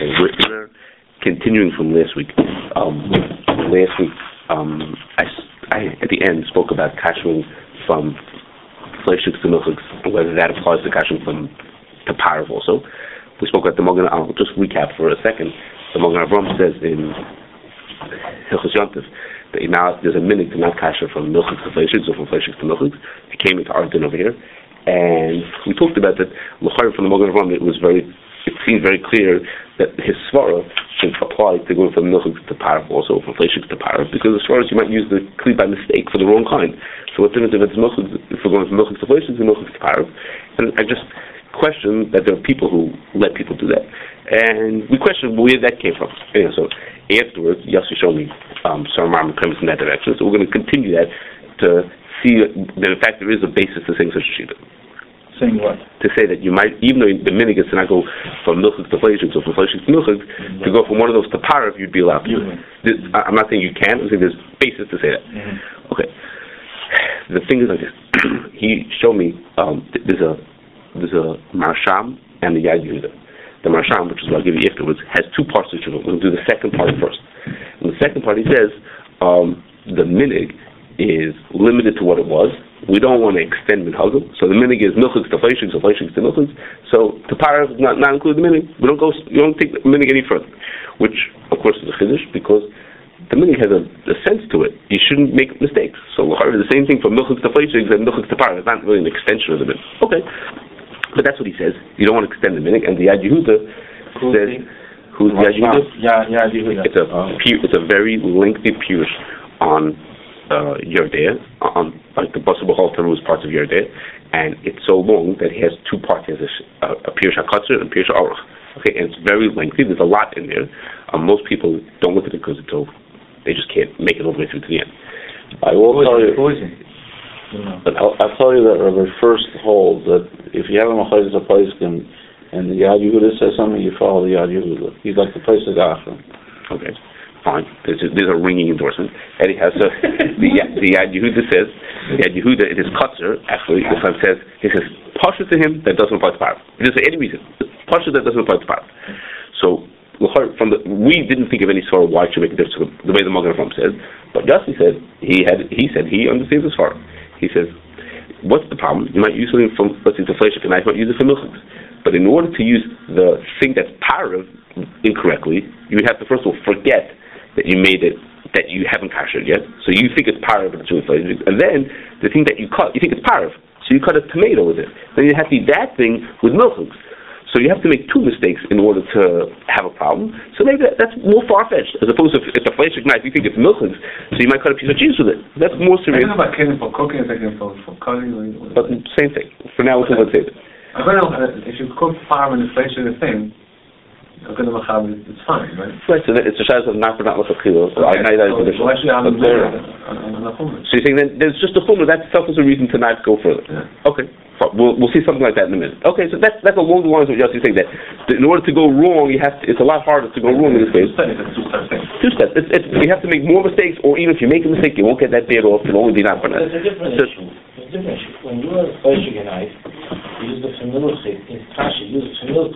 We're, continuing from last week. Um, last week, um, I, I, at the end, spoke about kashering from fleishiks to milchiks, whether that applies to kashering from to parav also. We spoke about the Mogan, I'll just recap for a second. The Mogan Avram says in Hilchos Yontif that now there's a minute to not kasher from milchiks to fleishiks or from fleishiks to milchiks. It came into our din over here. And we talked about that, from the Mogan Avram, it was very it seems very clear that his svara should apply to going from milchik to parv, also from fleshik to parv, because as far as you might use the kli by mistake for the wrong kind. So what's the difference if it's milchik, if we're going from milchik to fleshik to milchik to parv? And I just question that there are people who let people do that. And we question where that came from. You know, so afterwards, Yossi showed me um, some Rambam premise in that direction. So we're going to continue that to see that in fact there is a basis to saying such a shita. Saying what? To say that you might, even though the minig is to not go from milchik to fleshik, or from fleshik to milchik, to go from one of those to parav, you'd be allowed. This, I'm not saying you can. I'm saying there's basis to say that. Mm-hmm. Okay. The thing is like this. he showed me um, there's a there's a marsham and the yad Yehuda. The marsham, which is what I'll give you afterwards, has two parts to it. We'll do the second part first. And the second part, he says, um, the minig is limited to what it was. We don't want to extend minhagim. So the minig is milchiks to fleishiks, fleishiks to milchiks. So to parav not not include the minig. We don't go. You don't take the minig any further, which of course is a chiddush because the minig has a, a, sense to it. You shouldn't make mistakes. So the same thing from milchiks to fleishiks and milchiks to. It's not really an extension of the minig. Okay, but that's what he says. You don't want to extend the minig, and the Yad Yehuda says. Who's the Yad Yehuda? Yeah, yeah, Yehuda. It's a oh. it's a very lengthy pirush on uh, Yoreh Deah, on like the Basar B'chalav was part of Yoreh Deah, and it's so long that it has two parts. It has a, a Pirush HaKatzir and Pirush Aruch. Okay, and it's very lengthy. There's a lot in there. Um, most people don't look at it because it's over. They just can't make it all the way through to the end. I will tell you. But I'll, I'll tell you that Rabbi first holds that if you have a machayis a place and and the Yad Yehuda says something, you follow the Yad Yehuda. You'd like the place the Gachim. Okay fine. There's a, there's a ringing endorsement. Eddie has uh, a, the the Yad Yehuda says the Yad Yehuda it is Kutzer actually the son says he says partial to him that doesn't apply to Parv. He doesn't say any reason. Partial that doesn't apply to Parv. So from the we didn't think of any sort of why it should make a difference to the way the Magen Avram says, but Yossi said he had he said he understands this far. He says, what's the problem? You might use something from let's say the flesh and knife, might use it for milchiks. But in order to use the thing that's parav incorrectly, you have to first of all forget that you made it that you haven't kashered yet. So you think it's parav, but it's really And then the thing that you cut, you think it's parav. So you cut a tomato with it. Then you have to eat that thing with milchiks. So you have to make two mistakes in order to have a problem. So maybe that, that's more far fetched as opposed to if it's a fleshik knife, you think it's milchiks, so you might cut a piece of cheese with it. That's more serious. I about for cooking, for, for cutting. But same thing. For now, we're talking about same I don't know uh, if you cook farm and the fleshik thing it's fine, right? Right, so it's a shayla of not for not l'chachila. So I know that is So actually, I'm So you're saying that there's just a chumrah, that itself is a reason to not go further. Yeah. Okay. We'll, we'll see something like that in a minute. Okay, so that's that's along the lines of what Yossi saying that in order to go wrong, you have to, it's a lot harder to go wrong in this case. Two steps. It's, it's, you have to make more mistakes, or even if you make a mistake, you won't get that bad off. It'll only be not for that. There's a different so, issue. There's a different issue. When you're fleshing a knife, you use the familiar in kasha, you use the familiar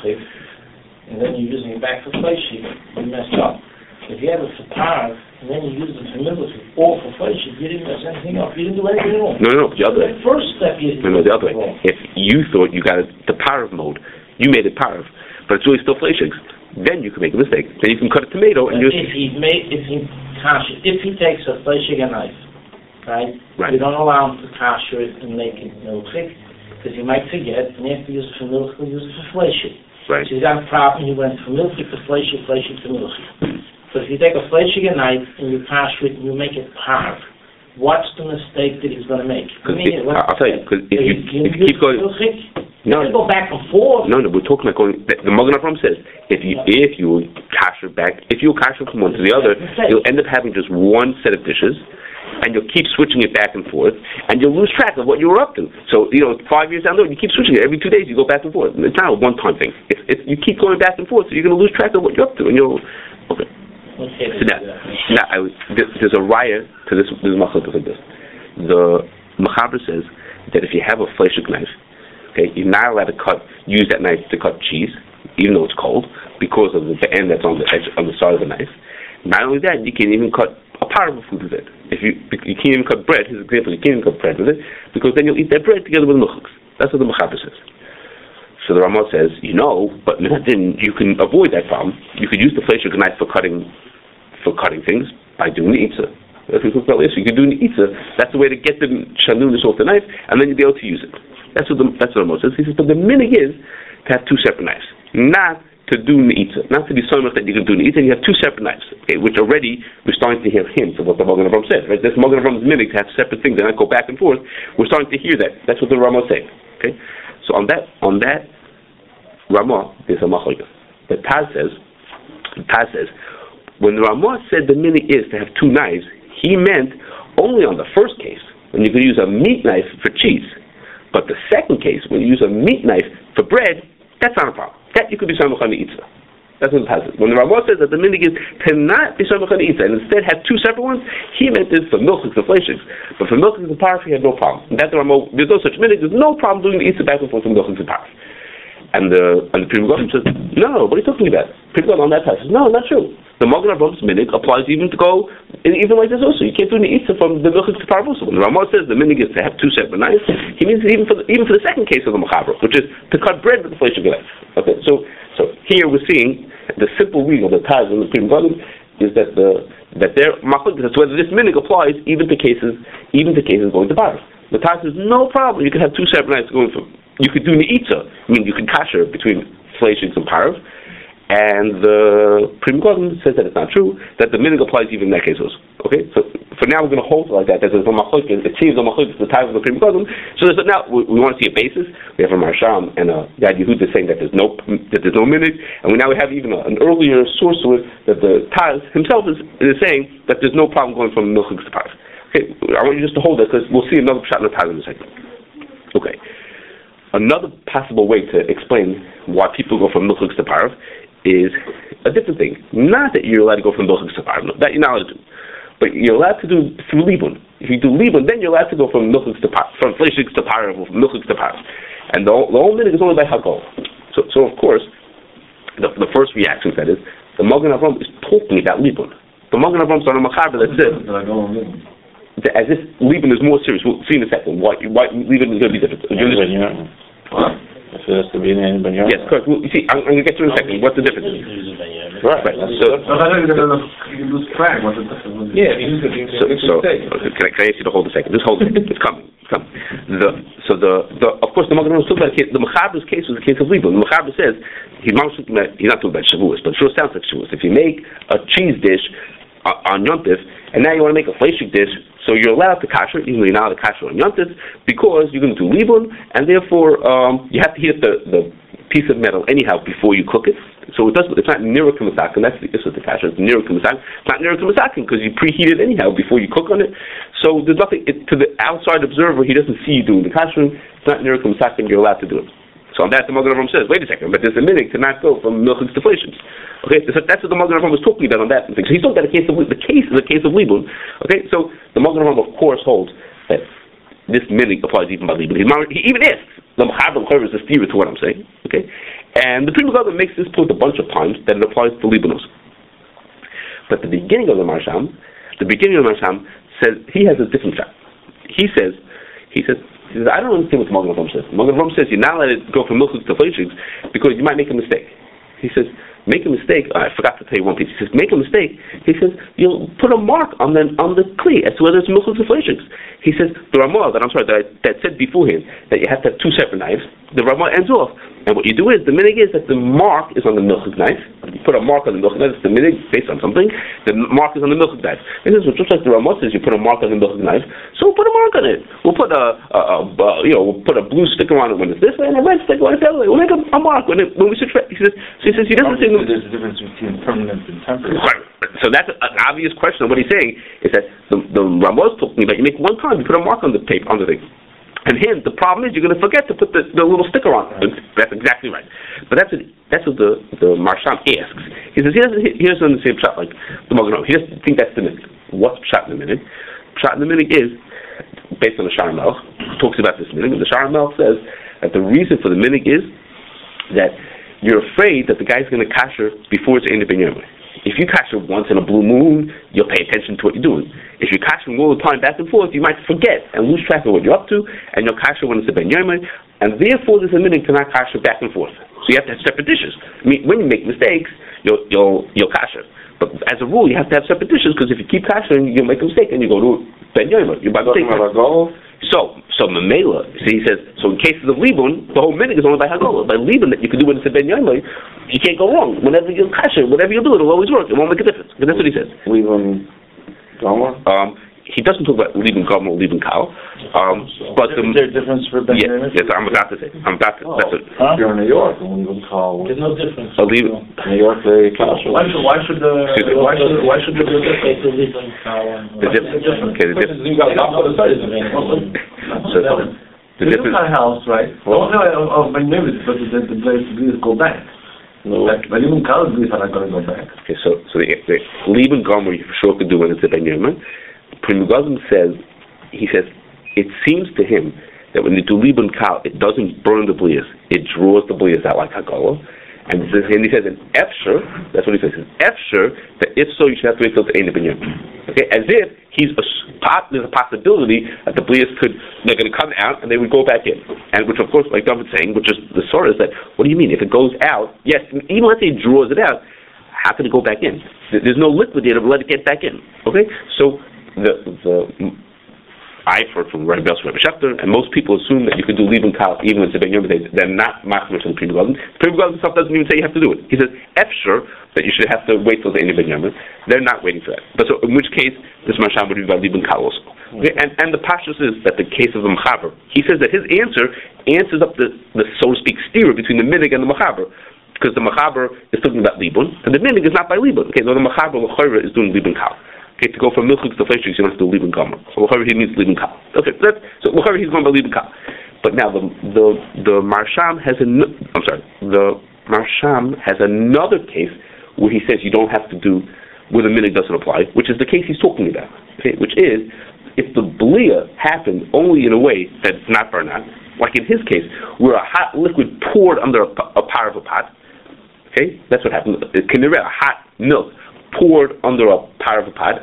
and then you're using it back for flesh, you messed up. If you have it for par, and then you use it for military or for flesh, you didn't mess anything up. You didn't do anything wrong. No, no, no, the other way. The first step you No, no, the other way. Wrong. If you thought you got it, the parav mode, you made it parav, but it's really still fleshings, then you can make a mistake. Then you can cut a tomato and use. If he made, if he if he takes a fleshing knife, right? Right. We don't allow him to kasher it and make it milchik, because he might forget, and to use it for milk, use it for fleshing. Right. So he's got a problem. He went from milky to fleshy, fleshy to milky. So if you take a fleshy knife and you pass it and you make it hard, what's the mistake that he's going to make? I mean, I'll tell you, because if you, you, if you keep going, no, go back and forth. No, no, we're talking about going. The Magen Avram says if you if you cash it back, if you cash it from one to the other, you'll end up having just one set of dishes and you'll keep switching it back and forth, and you'll lose track of what you were up to. So, you know, five years down the road, you keep switching it. Every two days, you go back and forth. It's not a one-time thing. It's, it's, you keep going back and forth, so you're going to lose track of what you're up to, and you'll... Okay. So now, now I, there's a riot to this, this machlok like this. The Machaber says that if you have a fleshik knife, okay, you're not allowed to cut, use that knife to cut cheese, even though it's cold, because of the end that's on the edge on the side of the knife. Not only that, you can even cut the food with it. If you you can't even cut bread, his example, you can't even cut bread with it because then you'll eat that bread together with milchiks. That's what the mechaber says. So the Ramah says, you know, but then you can avoid that problem. You could use the flesh of knife for cutting for cutting things by doing the itza. If talked about last week, do the itza. That's the way to get the shamnunis off the knife, and then you'll be able to use it. That's what the that's what the Ramah says. He says, but the minig is to have two separate knives, not to do neitza, not to be so much that you can do neitza. You have two separate knives, okay, which already we're starting to hear hints of what the Magen Avram said. Right, this Magen Avram's minig to have separate things and not go back and forth. We're starting to hear that. That's what the Ramah saying. Okay, so on that on that Ramah is a machlokes. The Taz says, the Taz says, when the Ramah said the minig is to have two knives, he meant only on the first case when you could use a meat knife for cheese. But the second case, when you use a meat knife for bread, that's not a problem. That you could be samach on the. That's what the passage. When the Ramah says that the minig is to not be samach on the and instead have two separate ones, he meant this for milchiks and. But for milchiks and parf, he had no problem. And that the Ramah, there's no such minig. There's no problem doing the itza back and forth from milchiks and parf. And the and the Pri Megadim says, no, what are you talking about? Pri Megadim on that passage, no, not true. The Magen Avram's minig applies even to go even like this also. You can't do the itza from the milchik to parvus. When the Ramah says the minig is to have two separate knives, he means even for the, even for the second case of the machaber, which is to cut bread with the flesh of knife. Okay, so so here we're seeing the simple reading of the Taz and the Pri Megadim is that the that their machlok is whether this minig applies even to cases even to cases going to parvus. The Taz says no problem. You can have two separate knives going from you could do neitza. I mean, you could kasher between fleshings and parv. And the Pri Megadim says that it's not true, that the minig applies even in that case also. Okay? So for now we're going to hold it like that, that there's a machlok, it seems a the time of the Pri Megadim. So there's, now we, we, want to see a basis. We have a Marsham and a Yad Yehuda saying that there's no that there's no minig, and we now we have even a, an earlier source that the Taz himself is, is saying that there's no problem going from milchik to parv. Okay, I want you just to hold that because we'll see another shot in the Taz in a second. Okay. Another possible way to explain why people go from milchiks to parv is a different thing. Not that you're allowed to go from milchiks to parv, that you're not allowed to do. But you're allowed to do through libun. If you do libun, then you're allowed to go from milchiks to parv, from fleshiks to parv, or from milchiks to parv. And the, the whole minute is only by hakol. So, so of course, the, the first reaction that is the Magen Avram is talking about libun. The Magen Avram is on a machaber that says as if Liban is more serious. We'll see in a second why, why Liban is going to be different. Do you? If it has to be in any Yes, correct. Well, you see, I'm, I'm going to get to it in a second. What's the difference? Right. Right. So, You lose track. What's the difference? Yeah, he's going to so, so okay, can, I, can I ask you to hold a second? Just hold it. It's coming. It's coming. The, so the, the, of course, the Magen was talking about the Mechaber's case was the case of Liban. The Mechaber says he's not talking about, he's not talking about Shavuos, but it sure sounds like Shavuos. If you make a cheese dish on Yontif, and now you want to make a fleshik dish, so you're allowed to kasher, even though you're not allowed to kasher on Yontif, because you're going to do libun, and therefore um, you have to hit the, the piece of metal anyhow before you cook it. So it does, it's not niruk and that's the issue of the kasher, it's niruk It's not niruk because you preheat it anyhow before you cook on it. So there's nothing, it, to the outside observer, he doesn't see you doing the kasher, it's not niruk you're allowed to do it. So on that, the Magen says, wait a second, but there's a minig to not go from milchiks to fleshings. Okay, so that's what the Magen was talking about on that thing. So he's talking about the case of the case the case of libun. Okay, so the Magen of course holds that this minig applies even by libun. He even asks the Mechaber is a steer to what I'm saying. Okay, and the Pri Megadim makes this point a bunch of times that it applies to libunos. But the beginning of the Marsham, the beginning of the Marsham says he has a different shot. He says, he says, he says, I don't understand what the Magen Avram says. The Magen Avram says you're not allowed to go from milchiks to fleshings because you might make a mistake. He says, make a mistake. Oh, I forgot to tell you one piece. He says, make a mistake. He says, you'll put a mark on the on the kli as to whether it's milchiks or fleshings. He says, the Ramah that I'm sorry that, I, that said beforehand that you have to have two separate knives. The Ramah ends off, and what you do is the minig is that the mark is on the milchik knife. You put a mark on the milchik knife. It's the minig based on something. The mark is on the milchik knife. This is just like the Ramah says. You put a mark on the milchik knife. So we'll put a mark on it. We'll put a, a, a, you know we'll put a blue sticker on it when it's this way and a red sticker when it's the other way. We'll make a, a mark when it, when we subtract. He says so he says he doesn't say there's a difference between permanent and temporary. Right. So that's an obvious question. What he's saying is that the the Ramah is talking about you make one time you put a mark on the tape on the thing. And him, the problem is you're going to forget to put the, the little sticker on. That's exactly right. But that's what, that's what the the Marsham asks. He says he doesn't he doesn't the same shot like the Magen He doesn't think that's the minute. What's shot in the minute? Shot in the minute is based on the Shar talks about this minute. And the Shar says that the reason for the minute is that you're afraid that the guy's going to kasher before it's Ein Ben Yom. If you kasher once in a blue moon, you'll pay attention to what you're doing. If you're kashering all the time back and forth, you might forget and lose track of what you're up to, and you'll kasher when it's a Ben Yom, and therefore there's a minute to not kasher back and forth. So you have to have separate dishes. I mean, when you make mistakes, you'll you'll you'll kasher. But as a rule, you have to have separate dishes because if you keep kashering, you'll make a mistake and you go to Ben Yom. You're by mistake. about Hagala? So, so Mamela, so he says, so in cases of Libun, the whole minute is only by Hagolah. By Libun, that you can do when it's a Ben Yoimai, you can't go wrong. Whenever you kasher, whatever you do, it'll always work. It won't make a difference. Because that's what he says. Gomer? Um, he doesn't talk about leaving Gam or Libun Kal. Um, but the, Is there a difference for Ben yeah, yes, I'm about to say. I'm about to, Oh. that's it. Huh? If you're in New York, and leave him call. There's no difference. I'll leave. New York, they kasher. Why should, why should the, Excuse me. why should, why should the, Okay, so leave them now. The difference, okay, the difference, you got a lot of sides. so, the The difference, kind of house, right? Well- Oh, no, of, of Ben Yemen, but the, the, the, the go back. No. Like, but even Kal Blis are not going to go back. Okay, so so the, the Liban Gomer you for sure could do when it's a Ben Yemen. Pri Megadim says he says it seems to him that when do Liban Kal, it doesn't burn the blias, it draws the blias out like Hagolah. And, and he says in Efsher, that's what he says, in Efsher, that if so, you should have to wait till it's Ein Ben Yemen. Okay, as if he's a, there's a possibility that the blias could, they're going to come out and they would go back in. And which, of course, like David's saying, which is the Surah, is that, what do you mean? If it goes out, yes, even let's say he draws it out, how can it go back in? There's no liquidator to let it get back in. Okay, so the the I've heard from Rabbi Belser, Rabbi Schechter, and most people assume that you can do Liban Kal even when it's a Ben Yom Day. They're not machmir to the Pri Megadim. Pri Megadim himself doesn't even say you have to do it. He says efsher that you should have to wait till the end of Ben Yom. They're not waiting for that. But so in which case this masham would be about Liban Kal also. Okay? And and the pashtus is that the case of the Mechaber, he says that his answer answers up the, the so to speak steer between the minig and the Mechaber because the Machaber is talking about Libun, and the Minig is not by Libun. Okay, so the Machaber L'chayra is doing Libun Kal. Okay, to go from Milchuk to Fleishiks, you don't have to do in Gomer. So L'chayra he means Libun Kal. Okay, that's, so L'chayra he's going by Libun Kal. But now the the the Marsham has a I'm sorry, the Marsham has another case where he says you don't have to do where the Minig doesn't apply, which is the case he's talking about. Okay, which is if the Belia happened only in a way that's not Barnat, like in his case, where a hot liquid poured under a a pot, Okay, that's what happened. Kineret, hot milk poured under a pot.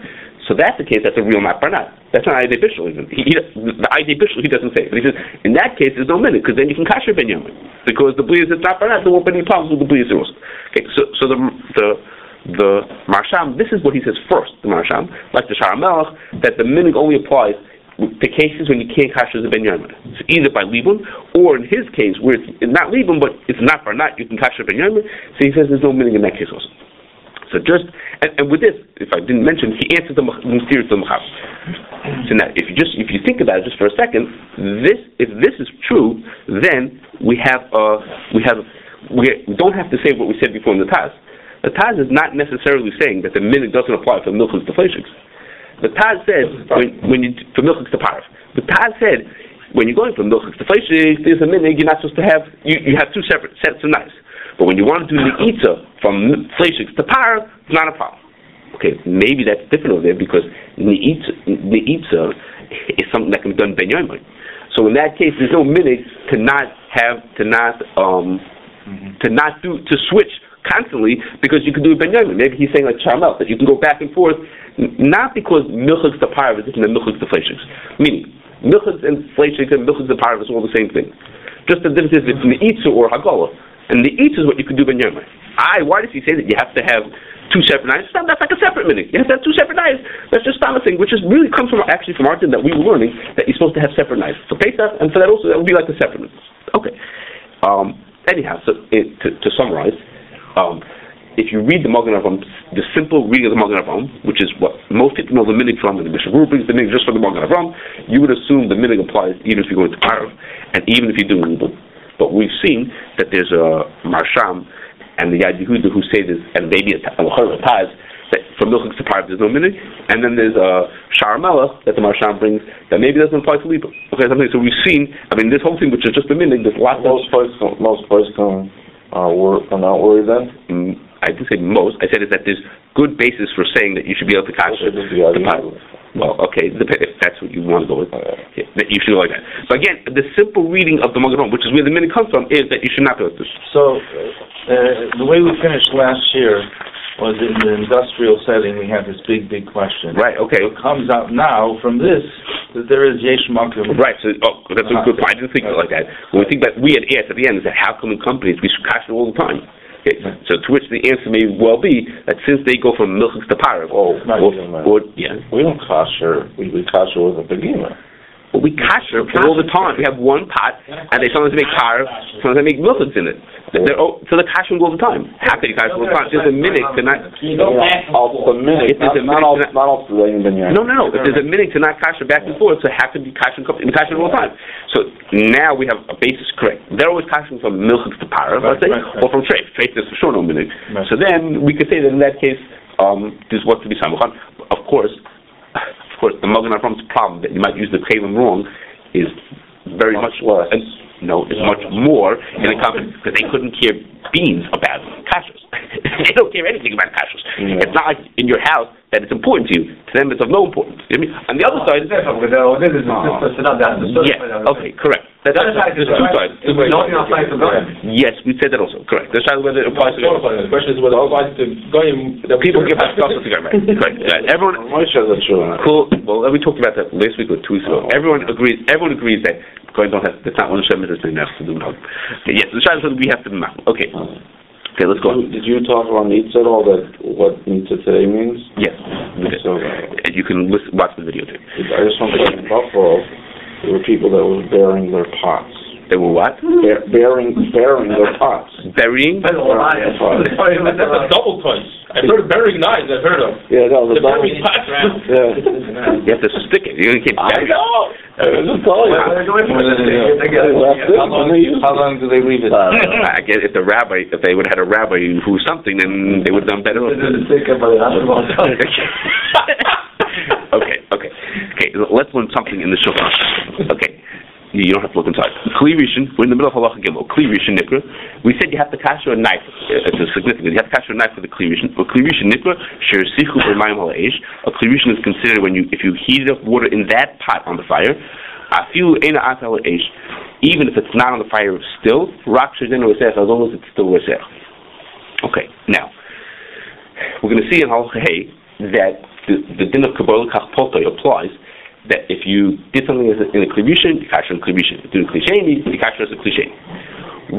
So that's the case. That's a real matbarnat. That's not Ide Bishul even. He, he, the Ide Bishul he doesn't say. But he says in that case there's no minute because then you can kasher ben yamin because the blias is not barnat. There won't be any problems with the blias also. Okay, so so the the the marsham. This is what he says first. The marsham, like the Shara Melech, that the minig only applies to cases when you can't kasher the ben yamin. It's either by libun or in his case where it's not libun but it's not barnat. You can kasher ben yamin. So he says there's no minig in that case also. So just and, and with this, if I didn't mention, he answers the mysterious to the Machab. So now, if you just if you think about it just for a second, this if this is true, then we have uh we have we, don't have to say what we said before in the Taz. The Taz is not necessarily saying that the minute doesn't apply for milchus to fleishiks. The Taz said when when you for milchus to. The Taz said when you're going from milchus to fleishiks, there's a minute you're not supposed to have you, you have two separate sets of knives. But when you want to do the itza from fleishiks to parv, it's not a problem. Okay, maybe that's different over there because the itza is something that can be done ben yoimai. So in that case, there's no minute to not have to not um to not do to switch constantly because you can do it ben yoimai. Maybe he's saying like charmel that you can go back and forth, not because milchus to parv is different than milchus to fleishiks. Meaning milchus and fleishiks and milchus to parv is all the same thing. Just the difference is it's neitza or hagolah. And the eats is what you can do ben yomai. I, why does he say that you have to have two separate knives? That's like a separate minute. You have to have two separate knives. That's just thing, which is really comes from actually from our din that we were learning that you're supposed to have separate knives for Pesach, and for that also that would be like the separate. Okay. Um, anyhow, so it, to, to summarize, um, if you read the Magen Avraham, the simple reading of the Magen Avraham, which is what most people know the minig from, and the Mishnah Berurah brings the minig just for the Magen Avraham, you would assume the minig applies even if you're going to Parav, and even if you're doing Libun. But we've seen that there's a Marsham and the Yad Yehuda who say this, and maybe a Taz, that from Milchik to Parav there's no minig, and then there's a Shar Melech that the Marsham brings that maybe doesn't apply to Libun. Okay, something. So we've seen, I mean, this whole thing, which is just a minig, there's lots of Most places, most places can, uh, wor- are not worried then? mm, I didn't say most. I said is that there's good basis for saying that you should be able to kasha the the Well, okay, if that's what you want to go with, Uh, yeah, that you should go like that. But again, the simple reading of the Magen which is where the minute comes from, is that you should not go with this. So, uh, the way we finished last year was in the industrial setting, we had this big, big question. Right, okay. It comes out now from this, that there is yesh makom. Right, so, oh, that's a good point. I didn't think of it like that. When we think that, we had asked at the end, is that how come in companies we should cash it all the time? Okay, so to which the answer may well be that since they go from milchiks to Oh, not or, that. or, yeah, We don't kosher, we, we kosher with a beginner. But we kasher all the time. We have one pot, and they sometimes make parv, sometimes they make milchiks in it. They're, oh, so they're kashering all the time. How can you kasher all the time? There's a minute to not. You go back and All the minute, If there's not, a not all, not all the laying ben No, no, no. If there's a minute to not kasher back and forth, so how can you kasher in kasher all the time? So now we have a basis correct. They're always kashering from milchiks to parv, let's say, Right, right, right. or from treif. Treif is for sure no minute. Right. So then we could say that in that case, um, there's what to be samuchan. Of course, of course, the Magen Avram's problem that you might use the kalim wrong is very much, Much less. and, no, it's much more in a company because they couldn't care beans about kashrus. they don't care anything about kashrus. Yeah. It's not like in your house that it's important to you. To them, it's of no importance. You know I mean? On the other oh, side, It's different, because this is oh. just not that. yeah, okay, correct. That's, The other side there's two right. sides. It's not in our place of Yes, we said that also. Correct. There's side whether it applies to The question is whether otherwise the goyim, the people give us stuff to get right. Correct. Yeah. Everyone, Moshe has a true one. Cool. Well, we talked about that last week or two weeks ago. Oh. Everyone agrees. Everyone agrees that going don't have. That's not one Shem is thing has to do with Hog. Yes, the Shai said we have to do Machal. Okay. Okay, let's go. Did you talk about Nitz at all, that what Nitz today means? Yes, we did. So, uh, And you can listen, watch the video too. I just want to say in Buffalo, there were people that were burying their pots. They were what? Bear, bearing, burying their pots. Burying. That's all I am. That's a double punch. I've heard of burying knives, I've heard of. Yeah, that was a The double. burying pots. Yeah. You have to stick it. You can't I bury it. know. I was just telling you. They left it, and they used How long do they leave it? Uh, I guess if the rabbi, if they would have had a rabbi who was something, then they would have done better. okay, okay. Let's learn something in the shulchan. Okay, you don't have to look inside. Kli Rishon, we're in the middle of halacha gimel. Kli Rishon nikra. We said you have to kasher a knife. Uh, it's a significant. You have to kasher a knife for the Kli Rishon. A Kli Rishon nikra sher sichu b'mayim hala'ish. A Kli Rishon is considered when you if you heat up water in that pot on the fire. Afilu ena ata hala'ish. Even if it's not on the fire still, rak shedin resech as long as it's still resech. Okay, now we're going to see in halacha hey that the, the din of kabbalah kachpotay applies that if you did something as a, in a klibushin, you kasher in klibushin. If you do a klisheni, you kasher as a klisheni.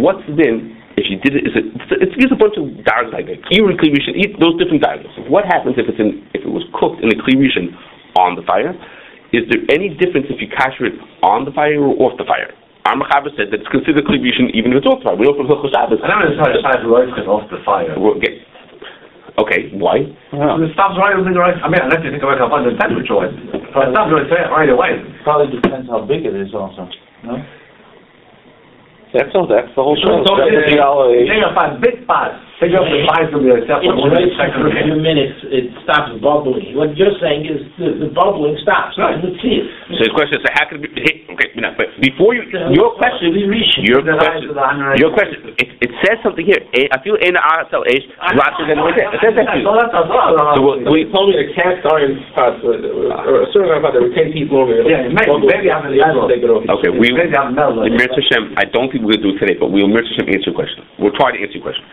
What's then if you did it? Is it? It's, it's just a bunch of dargs like that. Klibushin, eat those different dargs. What happens if it's in if it was cooked in a klibushin on the fire? Is there any difference if you kasher it on the fire or off the fire? Armachaber said that it's considered klibushin even if it's off the fire. We know from Hilchos Shabbos. I don't know to roast off the fire. We'll get, okay, why? The stuff's right over the right. I mean, unless you think about find the temperature right. The stuff's right there right away. Probably depends how big it is also, no? That's, all- that's the whole show. So, That's yeah, the holiday. Take up a big pot. Take up the size of the stuff. It's right for a few minutes, it stops bubbling. What you're saying is the, the bubbling stops, Right. and it's here. So the question is, so how can it be, hey, okay, no, but before you, your question, your The height question, of the hundred- your question, it, it says something here, I feel in RSL H, rather than what it says. It says that to you. So that's all. So we'll- We told me a cast iron pot, uh, or a certain amount of pot that retain heat longer. Yeah, maybe- maybe I'm in the That's what they get off. Okay, we, Maybe I'm in Mirza Hashem, I don't think we're going to do it today, but we'll Mirza Hashem answer your question. We'll try to answer your question.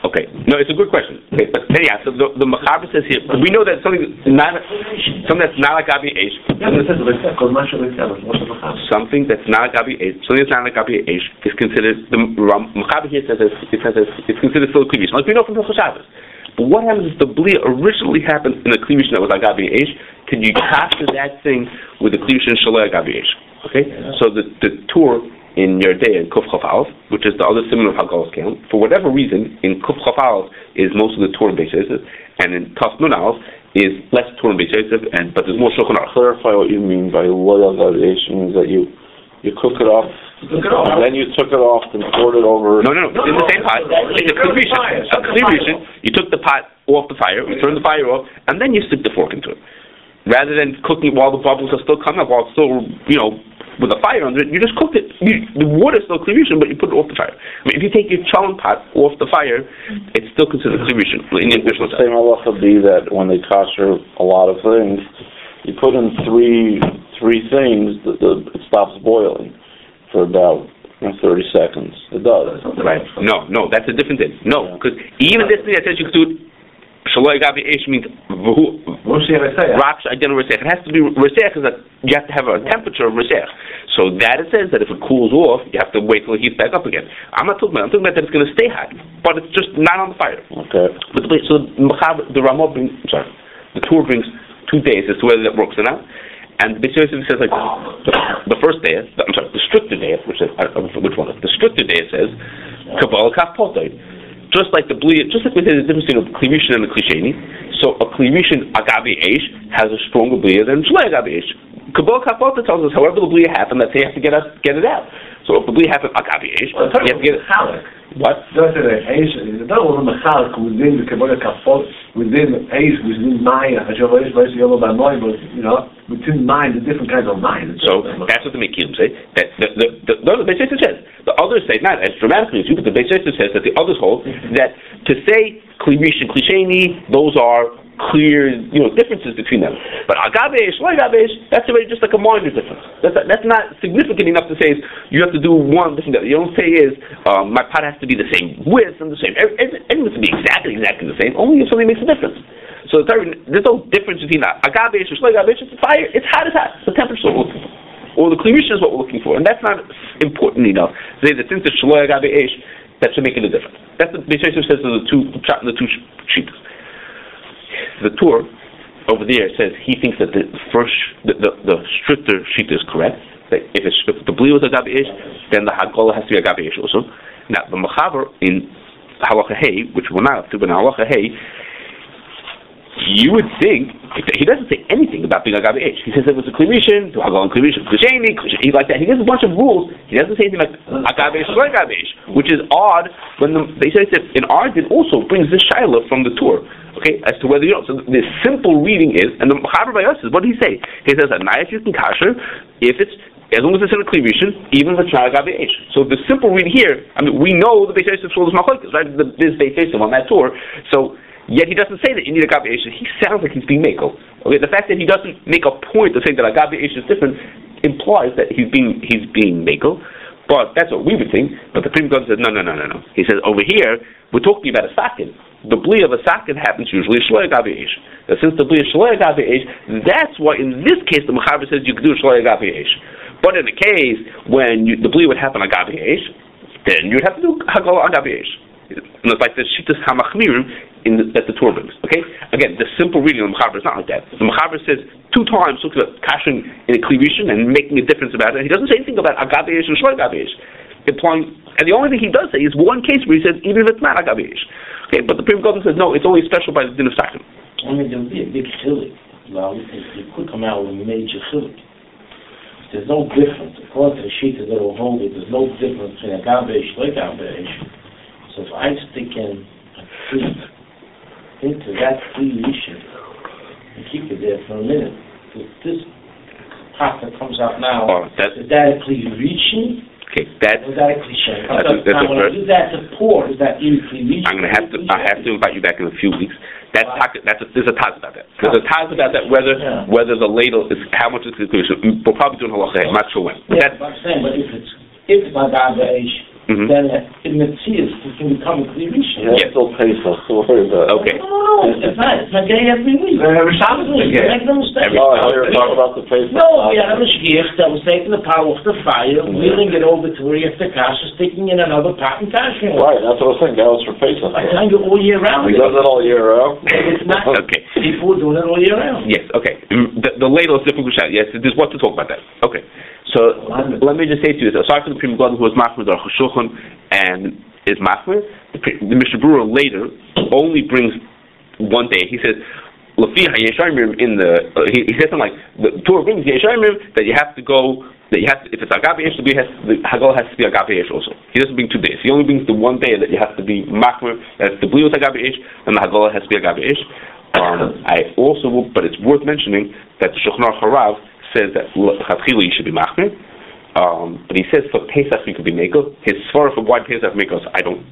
Okay, no, it's a good question. Okay, but anyhow, so the, the Machaber says here, we know that something that's not, something that's not like Gabi H, Yeah, but it says, because much of it, what's the machaber? something that's not a Gabi Eish, something that's not a Gabi Eish is considered, the Ram- Machaber here says it's, it says it's, it's considered still a Klivish. Like we know from the Shabbos. But what happens if the Blia originally happened in a Klivish that was a Gabi Eish? Can you capture that thing with the Klivish and Shalai Gabi Eish? Okay? So the, the Tur in Yoreh Deah and Kuf Chaf Aleph, which is the other similar Haggalos count, for whatever reason, in Kuf Chaf is most of the Tur in Beis Yosef, and in Kaf Nun is less Tur in Beis Yosef, and, but there's more Shulchan Aruch. Clarify what you mean by loyal variation, means that you, you cook it off, Look it off. and then you took it off and poured it over. No, no, no. In the same pot. It's a cleavation. A cleavation. You took the pot off the fire, you turned the fire off, and then you stick the fork into it. Rather than cooking it while the bubbles are still coming up, while it's still, you know, with a fire under it, you just cooked it. You, the water's still cleavation, but you put it off the fire. I mean, if you take your chalon pot off the fire, it's still considered cleavation in the official the same halacha be that when they kosher a lot of things, you put in three, three things, the, the, it stops boiling for about, thirty seconds. It does. Right. No, no, that's a different thing. No, because even this thing that says you could do Shaloi Gabi Eish means V'hu- Reseh. Identical Resech. It has to be Resech because you have to have a temperature of Resech. So that it says that if it cools off, you have to wait till it heats back up again. I'm not talking about, I'm talking about that it's going to stay hot, but it's just not on the fire. Okay. But the, so the Ramah brings, sorry, the Tur brings two days as to whether that works or not. And the Beit says like the, the first day, the, I'm sorry, the stricter day, which is, uh, which one? The stricter day says Kabbalah Kaf Potay. Just like the bli, just like we said, the difference between a klirishin and a klisheni. So a klirishin agabi eish has a stronger blia than shlei agabi eish. Kabbalah Kaf Potay tells us, however the blia happened, that they have to get us get it out. So if the blia happened agabi eish, Well, you have to get it. Chalak. What? Don't say that Eish, you don't want to Chalak within the Kabbalah Kafot, within Eish, within Maya, Hashem Eish, Eish, Yolo, Banoy, but, you know, between mind, the different kinds of mind. So that's what the Mekilim say. That the the the, the, the Beis says. The others say not as dramatically as you, but the Beis says that the others hold that to say klirish and klisheni, those are clear, you know, differences between them. But agabesh, agabesh, that's already just like a minor difference. That's that's not significant enough to say you have to do one different. You don't say is um, my pot has to be the same width and the same. Every, every, everything has to be exactly exactly the same. Only if something makes a difference. So there's no difference between agabesh or agabesh. It's fire. It's hot as hot. The temperature we're. Or the klirisha is what we're looking for, and that's not important enough. Say that since it's shloy agabesh, that should make it a difference. That's what Beis Yosef says in the two the two sheets the Tur over there says he thinks that the first, the, the, the stricter sheet is correct. That if, it's, if the blue is a gabi ish, then the hagolah has to be a gabi ish also. Now the machaber in halacha hey, which we're not up to, but in halacha hey, you would think he doesn't say anything about being a gabi ish. He says it was a klirishin, to hagolah klirishin, klisheni, he like that. He gives a bunch of rules. He doesn't say anything like a gabi ish, or a ish, which is odd when the, they say that in our it also brings this shiloh from the Tur. Okay, as to whether you know. So the simple reading is, and the Chaber by us is, what did he say? He says that nayas you can kasher if it's as long as it's in a klivishon, even if it's not a. So the simple reading here, I mean, we know the Beis Yosef told us machlokes, right? The, this Beis Yosef on that Tur. So yet he doesn't say that you need a gabi. He sounds like he's being mako. Okay, the fact that he doesn't make a point of saying that a gabi is different implies that he's being he's being mako. But that's what we would think. But the Prima says, no, no, no, no, no. He says, over here, we're talking about a sakin. The bli of a sakin happens usually shloy gabi ish. Since the bli is shloy gabi ish, that's why in this case the Mechaber says you could do shloy gabi ish. But in the case when you, the bli would happen gabi ish, then you'd have to do hagol gabi ish. Like the shitas hamachmirim in the, that the Torah brings. Okay, again, the simple reading of the Mechaber is not like that. The Mechaber says two times talking about kashing in a klivishin and making a difference about it. He doesn't say anything about agabish and shloy agabish, implying. And the only thing he does say is one case where he says even if it's not agabish. Okay, but the Pri Megadim says no, it's only special by the din of sakin. I mean, there would be a big chilik. Well, it, could come out with a major chilik. There's no difference. According to the sheet that will hold it, there's no difference between a and gabesh. So if I stick in a tree into that tree lesion and keep it there for a minute, with this pot that comes out now, Oh, that is that a cleavation okay, that or is that a cliche? That's a- that's now, a when I first- do that to pour, is that really cleavation? I'm gonna have to I have to invite you back in a few weeks. That's tak- that's a, there's a taz about that. There's a taz about that whether Yeah. whether the ladle is how much is the inclusion. We're probably doing halacha. I'm not sure when. But Yeah, that's but I'm saying, but if it's, if it's not gabesh, mhm. then in the tears it can become a cleavation. Yeah, it's still Pesach, so worry about it. okay. No, no, no, it's not, it's not gay every week. Uh, Shabbos is Make gay. no mistake. Oh, I thought you were talking about the Pesach. No, we had a mashgiach that was taking the pot off the fire, wheeling it over to where you have the kasha, sticking in another pot and kashing it. Right, that's what I was thinking, that was for Pesach. I tell you all year round. He does it all year round? It's not, Okay. people are doing it all year round. Yes. Okay. Mm, The, the ladle is difficult to. Yes. There's what to talk about that. Okay. So let me just say to you this: aside from the Pri Megadim who was machmir the Shulchan and is machmir, the, the Brewer later only brings one day. He says. Lafi Yeshayimim in the uh, he, he says something like the Torah brings Yeshayimim that you have to go that you have to, if it's agape be has the hagol has to be agape ish also. He doesn't bring two days. He only brings the one day that you have to be machmir that the blue is agape ish and the hagol has to be agape ish. Um, I also will, but it's worth mentioning that the Shulchan Harav says that Chatchila you should be machmir. Um, but he says for Pesach you could be Mako. His svara for why Pesach Makos I don't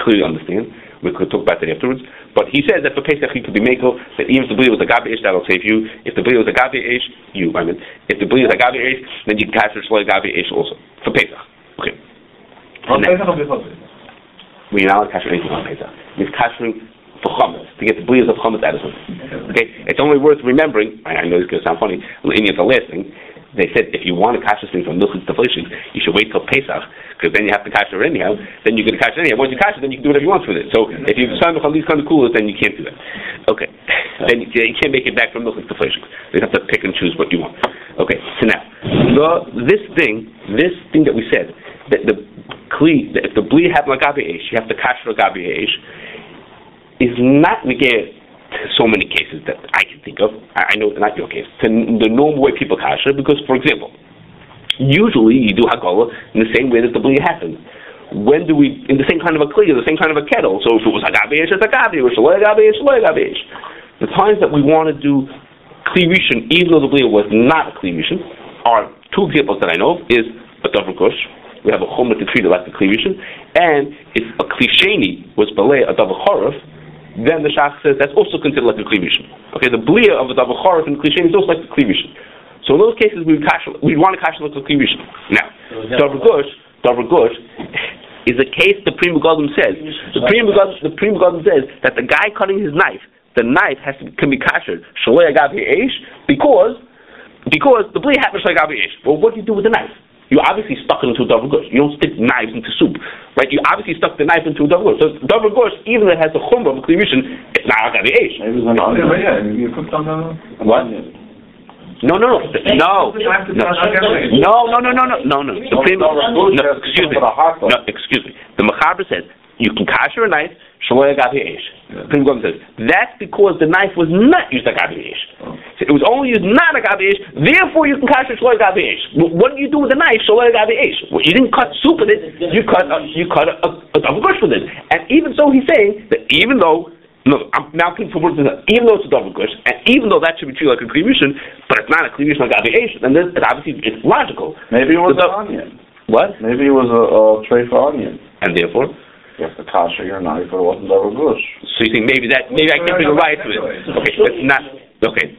clearly understand. We could talk about that afterwards. But he says that for Pesach you could be makel, that even if the bli was a gabi ish, that'll save you. If the bli was a gabi ish, you, I mean, if the bli is a gabi ish, then you can kasher shloy gabi ish also. For Pesach. Okay. On Pesach before Pesach? we're not kasher anything on Pesach. It's kashering for chametz, to get the blias of chametz something. Okay? It's only worth remembering, I I know this is going to sound funny, in the last thing, they said if you want to kasher thing from milchus fleshing, you should wait till Pesach, because then you have to kasher anyhow, then you're going to kasher anyhow. Once you kasher, then you can do whatever you want with it. So if you sign on these kind of coolers, then you can't do that. Okay. Then you, you can't make it back from milchus fleshing. You have to pick and choose what you want. Okay, so now, the, this thing, this thing that we said, that the kli, if the bli have lagabi ish, you have to kasher lagabi ish, is not negated to so many cases that I can think of. I I know not your case. To the normal way people kasher, because for example, usually you do hagolah in the same way that the bli happens. When do we, in the same kind of a kli, the same kind of a kettle? So if it was hagabi ish, it's hagabi ish, shaloi hagabi ish, shaloi hagabi ish. The times that we want to do kli even though the bli was not a kli are two examples that I know of, is a davar gush. We have a chumah to treat it like a kli and if a klisheni was belay a davar chorif, then the Shach says that's also considered like a klivishon. Okay, the blia of the Davacharif and Klishim is also like a klivishon. So in those cases, we we want to cash like a klivishon. Now, Davar Gush, Davar Gush is a case the Pri Megadim says. The Prima the Godim says that the guy cutting his knife, the knife has to can be kashered shalei agav because because the blia happens like agav. Well, what do you do with the knife? You obviously stuck it into a davar gush. You don't stick knives into soup, right? You obviously stuck the knife into a davar gush. So davar gush, even though it has the chumrah of a klivishon, it's not agav eish. Maybe it's an Yeah, onion. but yeah, you cooked on the... What? No, no, no, no, no, no, no, no, no, no, no. The no, excuse me, no, excuse me. The Mechaber says you can kasher a knife, shaloy agavi eish. Prima says that's because the knife was not used agavi eish. Oh. It was only used not agavi eish. Therefore, you can kasher shaloy agavi eish. What do you do with the knife, shaloy agavi eish? Well, you didn't cut soup with it. You cut a, you cut a, a, a davar gush with it. And even so, he's saying that even though no, I'm now forward this. Even though it's a davar gush, and even though that should be treated like a klivishon, but it's not a klivishon like aviation, then this, it obviously it's logical. Maybe it was The an onion. What? Maybe it was a, a tray for onion. And therefore, You the to kasher your knife, it wasn't davar gush. so you think maybe that maybe I can't a right to it. Okay, that's not okay.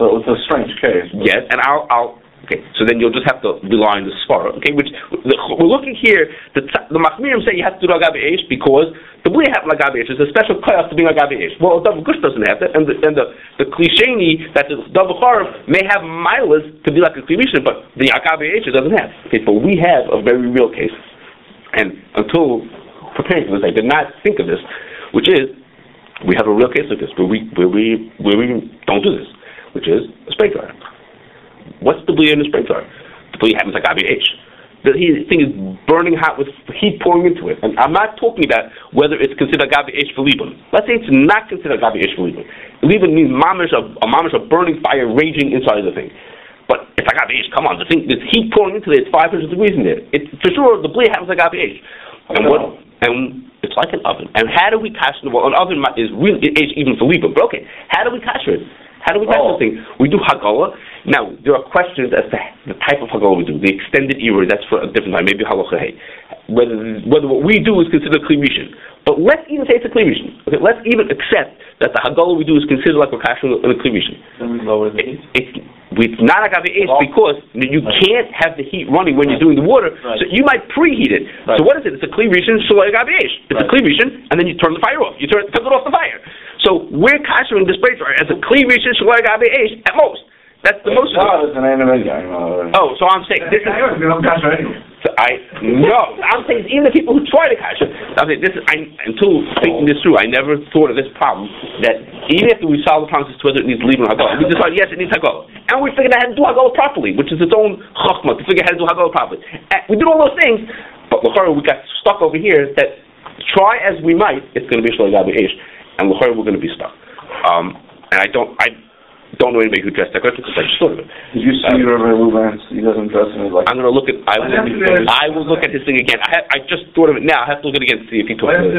So it's a strange case. Yes, and I'll I'll okay. So then you'll just have to rely on the svara. Okay, which the, we're looking here. The the machmirim say you have to do lagabe ish because the bli have lagabe ish. is a special class to being lagabe ish. Well, davar gush doesn't have that, and the and the the klisheni that the double charav may have milas to be like a klisheni, but the agabe ish doesn't have. Okay, but we have a very real case, and until preparing for this, I did not think of this, which is we have a real case like this where we where we where we don't do this, which is a spray dryer. What's the bleed in the spray dryer? The bleed happens like IBH. The he- thing is burning hot with heat pouring into it. And I'm not talking about whether it's considered agabe ish for Liban. Let's say it's not considered agabe ish for Liban. Liban means mamish of, a mamish of burning fire raging inside of the thing. But it's agabe ish. Come on, the thing, there's heat pouring into it. It's 500 degrees in there. It's for sure the bleed happens like agabe ish. And what? And it's like an oven. And how do we cash the well? An oven is really is even for Liban. But okay, how do we cash it? How do we cash Oh. the thing? We do hagala. Now there are questions as to the type of hagala we do. The extended era, that's for a different time. Maybe halacha hey. Whether whether what we do is considered klimishin. But let's even say it's a klimishin. Okay, let's even accept that the hagala we do is considered like a cash in a klimishin. Then we lower the It, it's it's not a gavi Well- because you can't have the heat running when you're doing the water. Right. So you might preheat it. Right. So what is it? It's a kli rishon shaloi gavi It's a Right. kli rishon, and then you turn the fire off. You turn took it off the fire. So we're kashering the spray dryer as a kli rishon shaloi gavi at most. That's the most. It's an anime game. uh, Oh, so I'm saying this is. So I no, I'm saying even the people who try to cash it. I'm saying this is I, until thinking this through, I never thought of this problem that even after we solve the problem as to whether it needs leaving hagala, we decided yes, it needs hagala, and we figured out how to do hagala properly, which is its own chachma to figure out how to do hagala properly. And we did all those things, but we got stuck over here. That try as we might, it's going to be ish, and l'chara we're going to be stuck. Um, and I don't I don't know anybody who dressed that question because I just thought of it. Did you see uh, Rabbi Lubans? He doesn't dress in his like. I'm gonna look at. I will. I have I will look at his thing again. I, ha- I just thought of it now. I have to look at it again to see if he told Why me.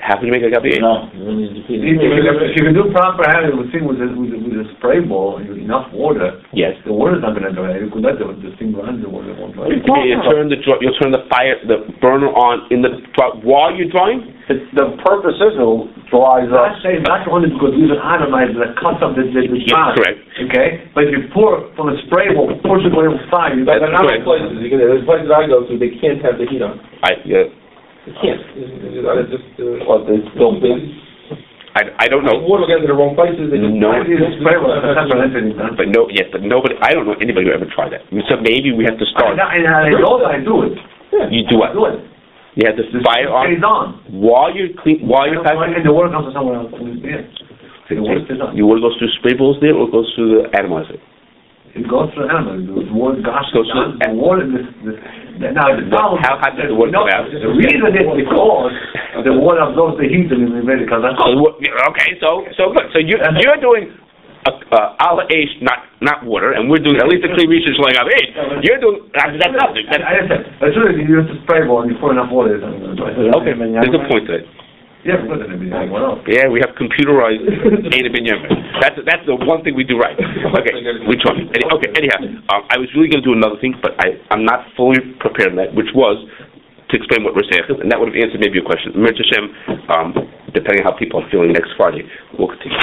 Is this that you come in the base? How can you make a gabi eish? No, you need to If you, if you can do proper handling with thing with a, with a, with a spray ball and enough water, Yes. the water's not gonna dry. You could let the, the thing run the water won't dry. You you turn the you'll turn the fire the burner on in the while you're drying. It's- The purpose is it'll dries up. Not saying that's only because these are atomizer that cuts up the, the, the Yes, correct. Okay? But if you pour from a spray ball, push it going inside, you But got there correct. places, you can, there's places I go to, they can't have the heat on. I yeah, They can't. It's, it's, it's just, uh, What, they built in? I, I don't know, water gets to the wrong places, they just. No. I need a spray ball, that's not gonna let anything but no yes, but nobody. I don't know anybody who ever tried that. So maybe we have to I, start. and I know that I do it. You do I what? do it. You have to The fire stays on on. while you're clean while you're passing. And the water comes from somewhere else. Yeah. The water stays on. You water goes through spray balls there or it goes through the atomizer? It goes through animal. The water, gosh, Goes the, through- the water, this, this, now the problem. How hot does the water no, come out? The reason is because the water absorbs the heat and it really comes out. Oh, wha- yeah, okay, so so good. So you you're doing a, uh, ala ash, not not water, and we're doing at least a clean research like ala ash. You're doing that's, that's nothing. That's, I understand. As soon as you use the spray ball and you pour enough water, it's not going to dry. okay, there's a point to it. Yeah, but then everything went up. Yeah, we have computerized Ada Binyamin. That's that's the one thing we do right. Okay, we try. Any, okay, anyhow, um, I was really going to do another thing, but I I'm not fully prepared on that, which was to explain what we're saying, and that would have answered maybe a question. Hashem, um, depending on how people are feeling next Friday, we'll continue.